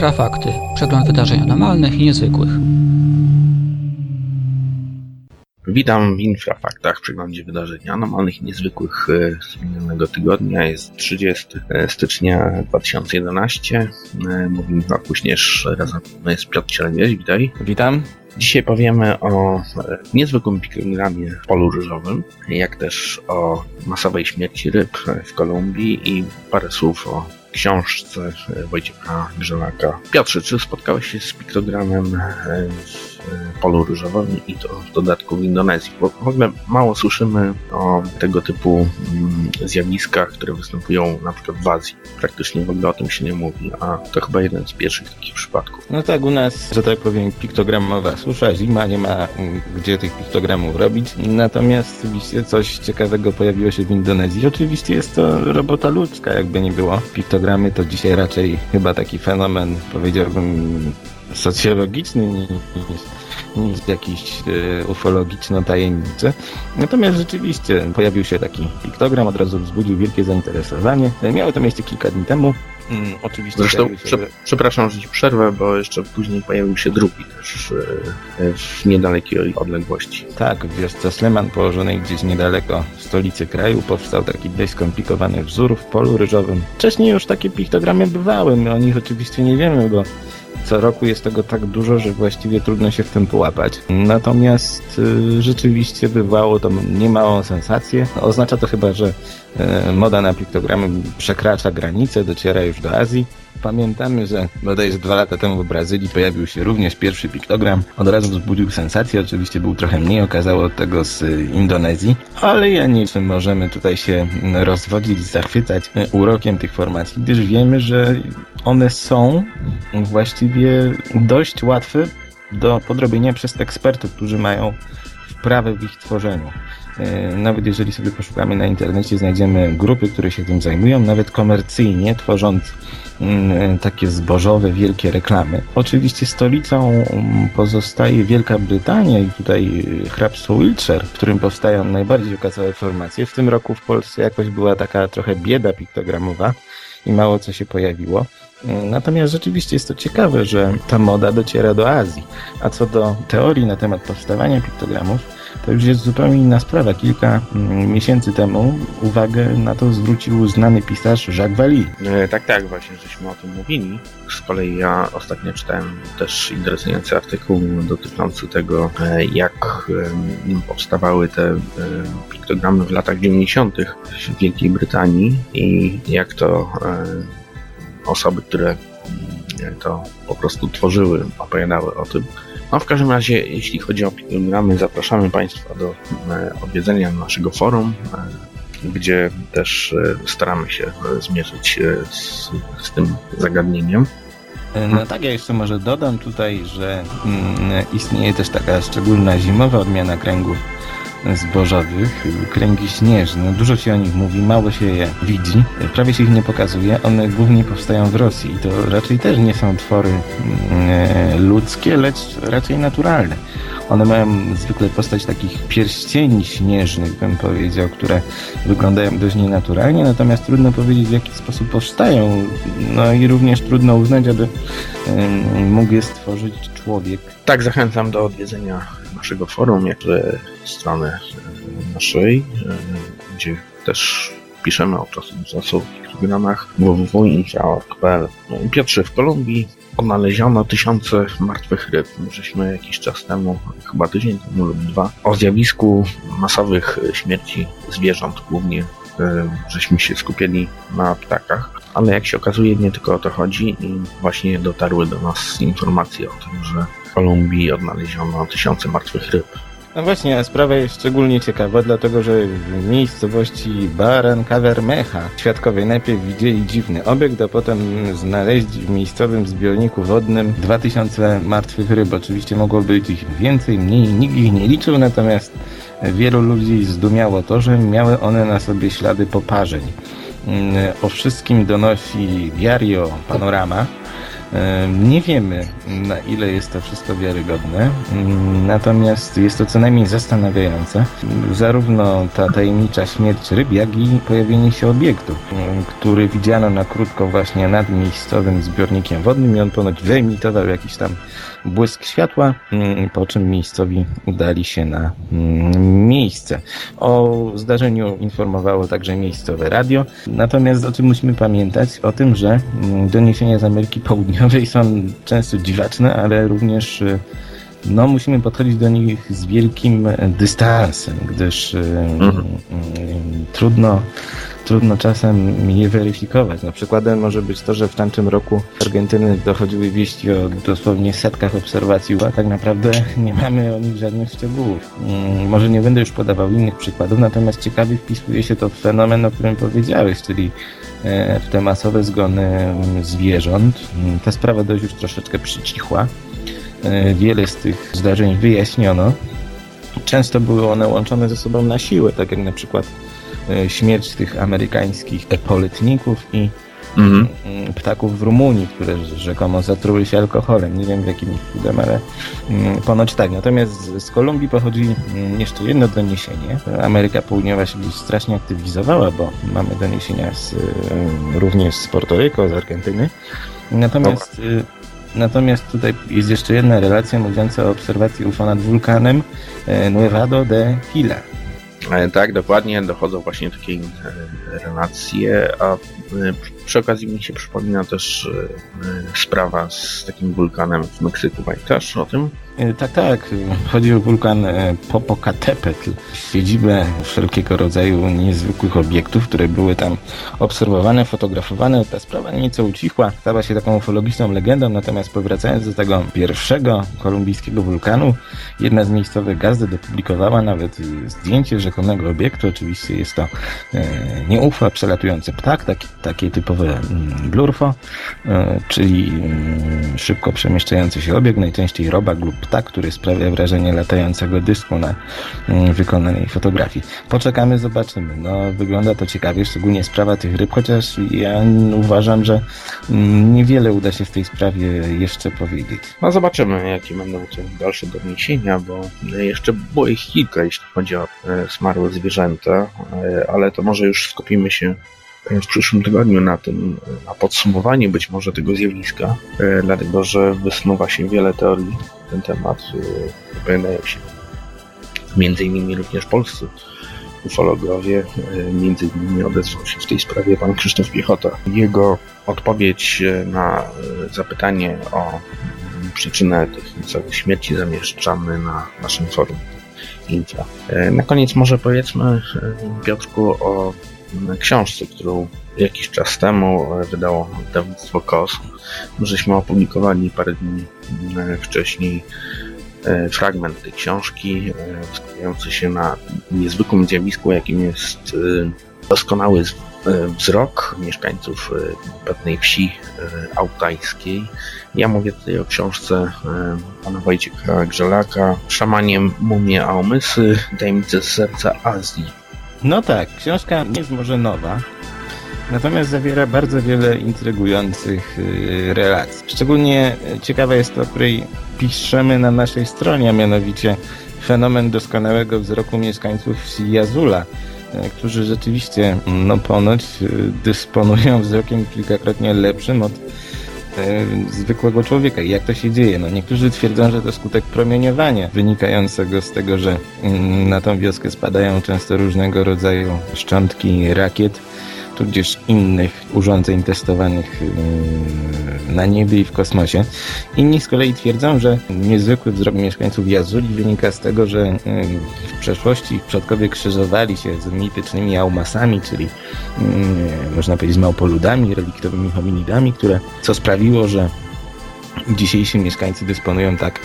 Infrafakty. Przegląd wydarzeń anormalnych i niezwykłych. Witam w Infrafaktach, w przeglądzie wydarzeń anormalnych i niezwykłych e, z minionego tygodnia. Jest 30 stycznia 2011. E, Mówi Michał Kuśnierz, razem jest Piotr Cielewieś, witaj. Witam. Dzisiaj powiemy o e, niezwykłym pikrogramie w polu ryżowym, jak też o masowej śmierci ryb w Kolumbii i parę słów o książce Wojciecha Grzelaka. Piotrze, czy spotkałeś się z piktogramem w polu ryżowym i to w dodatku w Indonezji? Bo w ogóle mało słyszymy o tego typu zjawiskach, które występują na przykład w Azji. Praktycznie w ogóle o tym się nie mówi, a to chyba jeden z pierwszych takich przypadków. No tak, u nas, że tak powiem, piktogramowa susza, zima, nie ma gdzie tych piktogramów robić. Natomiast oczywiście coś ciekawego pojawiło się w Indonezji. Oczywiście jest to robota ludzka, jakby nie było. Piktogramy to dzisiaj raczej chyba taki fenomen, powiedziałbym, socjologiczny niż, niż jakiś e, ufologiczno-tajemniczy. Natomiast rzeczywiście pojawił się taki piktogram, od razu wzbudził wielkie zainteresowanie. Miało to miejsce kilka dni temu. Mm, oczywiście Zresztą, się, prze, przepraszam, że ci przerwę, bo jeszcze później pojawił się drugi też e, w niedalekiej odległości. Tak, w wiosce Sleman, położonej gdzieś niedaleko stolicy kraju, powstał taki dość skomplikowany wzór w polu ryżowym. Wcześniej już takie piktogramy bywały, my o nich oczywiście nie wiemy, bo co roku jest tego tak dużo, że właściwie trudno się w tym połapać. Natomiast y, rzeczywiście wywołało to niemałą sensację. Oznacza to chyba, że moda na piktogramy przekracza granice, dociera już do Azji. Pamiętamy, że bodajże dwa lata temu w Brazylii pojawił się również pierwszy piktogram. Od razu wzbudził sensację, oczywiście był trochę mniej okazało od tego z Indonezji, ale ja wiem, możemy tutaj się rozwodzić, zachwycać urokiem tych formacji, gdyż wiemy, że one są właściwie dość łatwe do podrobienia przez ekspertów, którzy mają wprawę w ich tworzeniu. Nawet jeżeli sobie poszukamy na internecie, znajdziemy grupy, które się tym zajmują, nawet komercyjnie, tworząc takie zbożowe, wielkie reklamy. Oczywiście stolicą pozostaje Wielka Brytania i tutaj hrabstwo Wiltshire, w którym powstają najbardziej okazałe formacje. W tym roku w Polsce jakoś była taka trochę bieda piktogramowa i mało co się pojawiło. Natomiast rzeczywiście jest to ciekawe, że ta moda dociera do Azji. A co do teorii na temat powstawania piktogramów, to już jest zupełnie inna sprawa. Kilka miesięcy temu uwagę na to zwrócił znany pisarz Jacques Vallée. E, tak, tak, właśnie żeśmy o tym mówili. Z kolei ja ostatnio czytałem też interesujący artykuł dotyczący tego, e, jak e, powstawały te piktogramy w latach 90. w Wielkiej Brytanii i jak to osoby, które to po prostu tworzyły, opowiadały o tym. No w każdym razie, jeśli chodzi o piktogramy, zapraszamy Państwa do odwiedzenia naszego forum, gdzie też staramy się zmierzyć z, z tym zagadnieniem. No tak, ja jeszcze może dodam tutaj, że mm, istnieje też taka szczególna zimowa odmiana kręgów zbożowych, kręgi śnieżne. Dużo się o nich mówi, mało się je widzi, prawie się ich nie pokazuje. One głównie powstają w Rosji i to raczej też nie są twory mm, ludzkie, lecz raczej naturalne. One mają zwykle postać takich pierścieni śnieżnych, bym powiedział, które wyglądają dość nienaturalnie, natomiast trudno powiedzieć w jaki sposób powstają. No i również trudno uznać, aby mógł je stworzyć człowiek. Tak, zachęcam do odwiedzenia naszego forum, jak i strony naszej, gdzie też piszemy o w piktogramach www.infra.pl. Piotrze, w Kolumbii odnaleziono tysiące martwych ryb. Żeśmy jakiś czas temu, chyba tydzień temu lub dwa, o zjawisku masowych śmierci zwierząt, głównie żeśmy się skupiali na ptakach. Ale jak się okazuje, nie tylko o to chodzi i właśnie dotarły do nas informacje o tym, że w Kolumbii odnaleziono tysiące martwych ryb. No właśnie, sprawa jest szczególnie ciekawa, dlatego że w miejscowości Baran Cavermecha świadkowie najpierw widzieli dziwny obiekt, a potem znaleźli w miejscowym zbiorniku wodnym 2000 martwych ryb. Oczywiście mogło być ich więcej, mniej, nikt ich nie liczył, natomiast wielu ludzi zdumiało to, że miały one na sobie ślady poparzeń. O wszystkim donosi Diario Panorama, Nie wiemy, na ile jest to wszystko wiarygodne, mm, natomiast jest to co najmniej zastanawiające. Zarówno ta tajemnicza śmierć ryb, jak i pojawienie się obiektu, mm, który widziano na krótko właśnie nad miejscowym zbiornikiem wodnym i on ponoć wyemitował jakiś tam błysk światła, mm, po czym miejscowi udali się na miejsce. O zdarzeniu informowało także miejscowe radio, natomiast o czym musimy pamiętać? O tym, że doniesienia z Ameryki Południowej Są często dziwaczne, ale również y, no, musimy podchodzić do nich z wielkim dystansem, gdyż y, mhm. trudno, trudno czasem je weryfikować. No, przykładem może być to, że w tamtym roku z Argentyny dochodziły wieści o dosłownie setkach obserwacji, a tak naprawdę nie mamy o nich żadnych szczegółów. Mm, może nie będę już podawał innych przykładów, natomiast ciekawie wpisuje się to w fenomen, o którym powiedziałeś, czyli E, w te masowe zgony mm, zwierząt. Mm, ta sprawa dość już troszeczkę przycichła. E, wiele z tych zdarzeń wyjaśniono. Często były one łączone ze sobą na siłę, tak jak na przykład śmierć tych amerykańskich epoletników i mhm. Mm, ptaków w Rumunii, które rzekomo zatruły się alkoholem. Nie wiem w jakim cudem, ale mm, ponoć tak. Natomiast z Kolumbii pochodzi mm, jeszcze jedno doniesienie. Ameryka Południowa się strasznie aktywizowała, bo mamy doniesienia z, również z Portoryko, z Argentyny. Natomiast y, Natomiast tutaj jest jeszcze jedna relacja mówiąca o obserwacji UFO nad wulkanem e, Nuevado de Hila. E, tak, dokładnie, dochodzą właśnie takie e, relacje, a przy okazji mi się przypomina też sprawa z takim wulkanem w Meksyku. Pamiętasz o tym? E, tak, tak. Chodzi o wulkan e, Popocatépetl, siedzibę wszelkiego rodzaju niezwykłych obiektów, które były tam obserwowane, fotografowane. Ta sprawa nieco ucichła, stała się taką ufologiczną legendą, natomiast powracając do tego pierwszego kolumbijskiego wulkanu, jedna z miejscowych gazet opublikowała nawet zdjęcie rzekomego obiektu. Oczywiście jest to e, nie UFO, przelatujący ptak, taki, takie typowe mm, blurfo, e, czyli mm, szybko przemieszczający się obiekt, najczęściej robak lub ptak, który sprawia wrażenie latającego dysku na mm, wykonanej fotografii. Poczekamy, zobaczymy. No, wygląda to ciekawie, szczególnie sprawa tych ryb, chociaż ja uważam, że mm, niewiele uda się w tej sprawie jeszcze powiedzieć. No zobaczymy, jakie będą te dalsze doniesienia, bo jeszcze było ich kilka, jeśli chodzi o e, smarłe zwierzęta, e, ale to może już skupimy się w przyszłym tygodniu na tym, na podsumowaniu być może tego zjawiska, e, dlatego że wysnuwa się wiele teorii na ten temat. E, pojawiają się między innymi również polscy ufologowie, e, między innymi odezwał się w tej sprawie pan Krzysztof Piechota. Jego odpowiedź na zapytanie o przyczynę tych całych śmierci zamieszczamy na naszym forum Infra. Na koniec może powiedzmy Piotrku o książce, którą jakiś czas temu wydało wydawnictwo KOS. Żeśmy opublikowali parę dni e, wcześniej e, fragment tej książki e, skupiający się na niezwykłym zjawisku, jakim jest doskonały wzrok mieszkańców pewnej wsi autajskiej. Ja mówię tutaj o książce pana Wojciecha Grzelaka Szamaniem mumie a omysły, tajemnice serca Azji no tak, książka nie jest może nowa, natomiast zawiera bardzo wiele intrygujących yy, relacji. Szczególnie ciekawa jest to, której piszemy na naszej stronie, a mianowicie fenomen doskonałego wzroku mieszkańców Jazula, y, którzy rzeczywiście, no ponoć, y, dysponują wzrokiem kilkakrotnie lepszym od zwykłego człowieka. I jak to się dzieje? No niektórzy twierdzą, że to skutek promieniowania wynikającego z tego, że mm, na tą wioskę spadają często różnego rodzaju szczątki rakiet, tudzież innych urządzeń testowanych yy, na niebie i w kosmosie. Inni z kolei twierdzą, że niezwykły wzrok mieszkańców Jazuli wynika z tego, że yy, w przeszłości ich przodkowie krzyżowali się z mitycznymi aumasami, czyli yy, można powiedzieć małpoludami, reliktowymi hominidami, które co sprawiło, że dzisiejsi mieszkańcy dysponują tak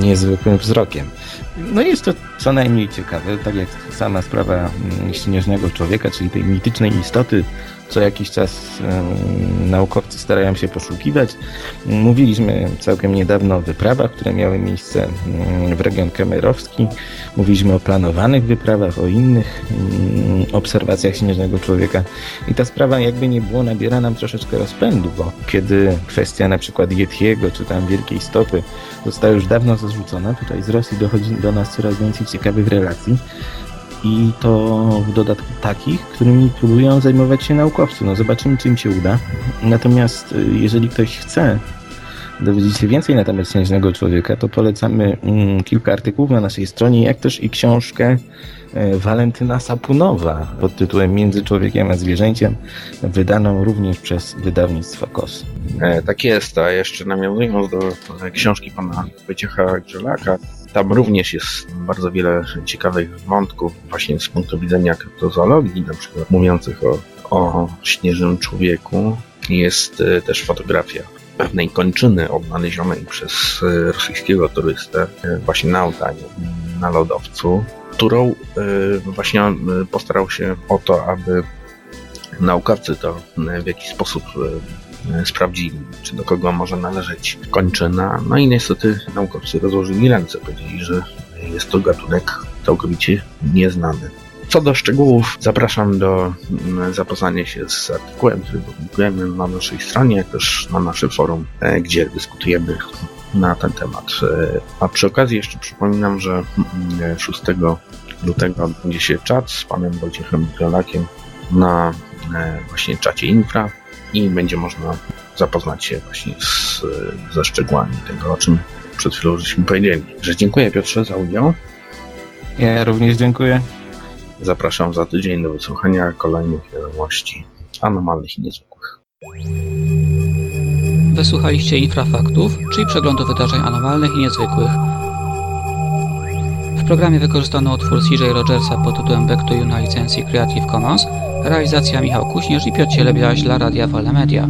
niezwykłym wzrokiem. No jest to co najmniej ciekawe, tak jak sama sprawa mm, śnieżnego człowieka, czyli tej mitycznej istoty co jakiś czas naukowcy starają się poszukiwać. Mówiliśmy całkiem niedawno o wyprawach, które miały miejsce w region kemerowski. Mówiliśmy o planowanych wyprawach, o innych obserwacjach śnieżnego człowieka. I ta sprawa jakby nie było nabiera nam troszeczkę rozpędu, bo kiedy kwestia na przykład Yetiego, czy tam Wielkiej Stopy została już dawno zarzucona, tutaj z Rosji dochodzi do nas coraz więcej ciekawych relacji i to w dodatku takich, którymi próbują zajmować się naukowcy. No zobaczymy, czy im się uda. Natomiast y, jeżeli ktoś chce dowiedzieć się więcej na temat śnieżnego człowieka, to polecamy mm, kilka artykułów na naszej stronie, jak też i książkę e, Walentyna Sapunowa pod tytułem Między człowiekiem a zwierzęciem, wydaną również przez wydawnictwo KOS. E, tak jest, a jeszcze nawiązując do książki pana Wojciecha Grzelaka, tam również jest bardzo wiele ciekawych wątków właśnie z punktu widzenia kryptozoologii, na przykład mówiących o, o śnieżnym człowieku. Jest e, też fotografia pewnej kończyny odnalezionej przez e, rosyjskiego turystę e, właśnie na Altanie, na lodowcu, którą właśnie postarał się o to, aby naukowcy to w jakiś sposób sprawdzili, czy do kogo może należeć kończyna. No i niestety naukowcy rozłożyli ręce, powiedzieli, że jest to gatunek całkowicie nieznany. Co do szczegółów, zapraszam do mm, zapoznania się z artykułem, który publikujemy na naszej stronie, jak też na naszym forum, e, gdzie dyskutujemy na ten temat. E, A przy okazji jeszcze przypominam, że mm, 6 lutego odbędzie się czat z panem Wojciechem Grolakiem na e, właśnie czacie Infra i będzie można zapoznać się właśnie z, ze szczegółami tego, o czym przed chwilą żeśmy powiedzieli. Że dziękuję Piotrze za udział. Ja również dziękuję. Zapraszam za tydzień do wysłuchania kolejnych wiadomości anomalnych i niezwykłych. Wysłuchaliście Infrafaktów, czyli przeglądu wydarzeń anomalnych i niezwykłych. Programie wykorzystano utwór CJ Rogersa pod tytułem Back to You na licencji Creative Commons, realizacja Michał Kuśnierz i Piotr Cielebiaś dla Radia Wolne Media.